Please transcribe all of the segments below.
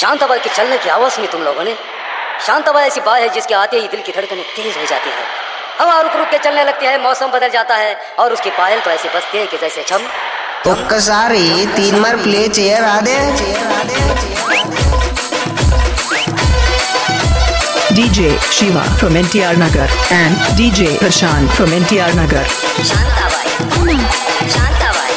शांताबाई के चलने की आवाज सुनी तुम लोगों ने शांताबाई ऐसी बात है जिसके आते ही दिल की धड़कनें तेज हो जाती है हवा रुक रुक के चलने लगती है मौसम बदल जाता है और उसकी पायल तो ऐसे बजती है कि जैसे छम ఒక్కసారి Teenmar play చేయరాదే DJ Shiva from NTR Nagar and DJ Prashant from NTR Nagar. Shantabai Shantabai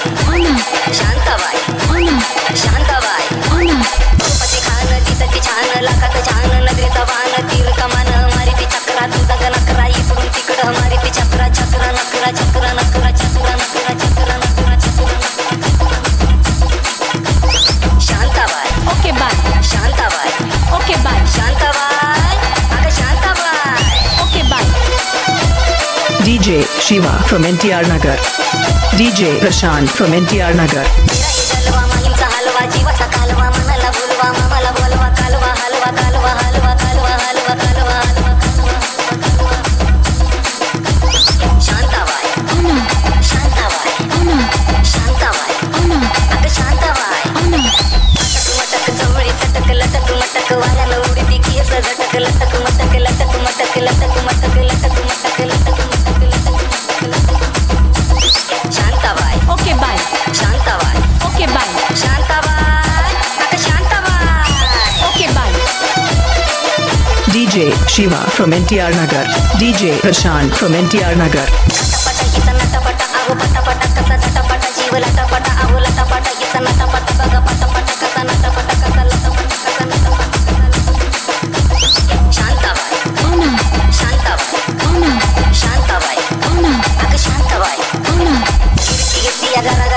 DJ Shiva from NTR Nagar. DJ Prashant from NTR Nagar. लटक मटक वाऱ्याला उडती केस झटक लटक मटक लटक मटक लटक मटक लटक मटक लटक मटक लटक Shantabai Okay, bye. Shantabai Okay, bye. Shantabai अगं Shantabai Okay, bye. DJ Shiva from NTR Nagar. DJ Prashant from NTR Nagar. Yeah.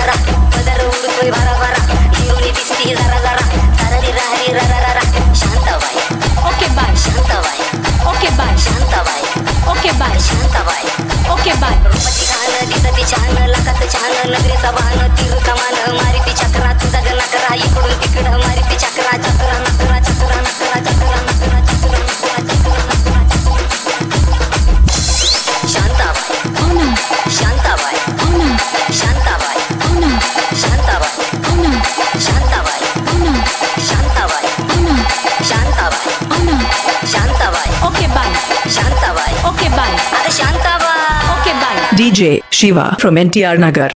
DJ Shiva from NTR Nagar.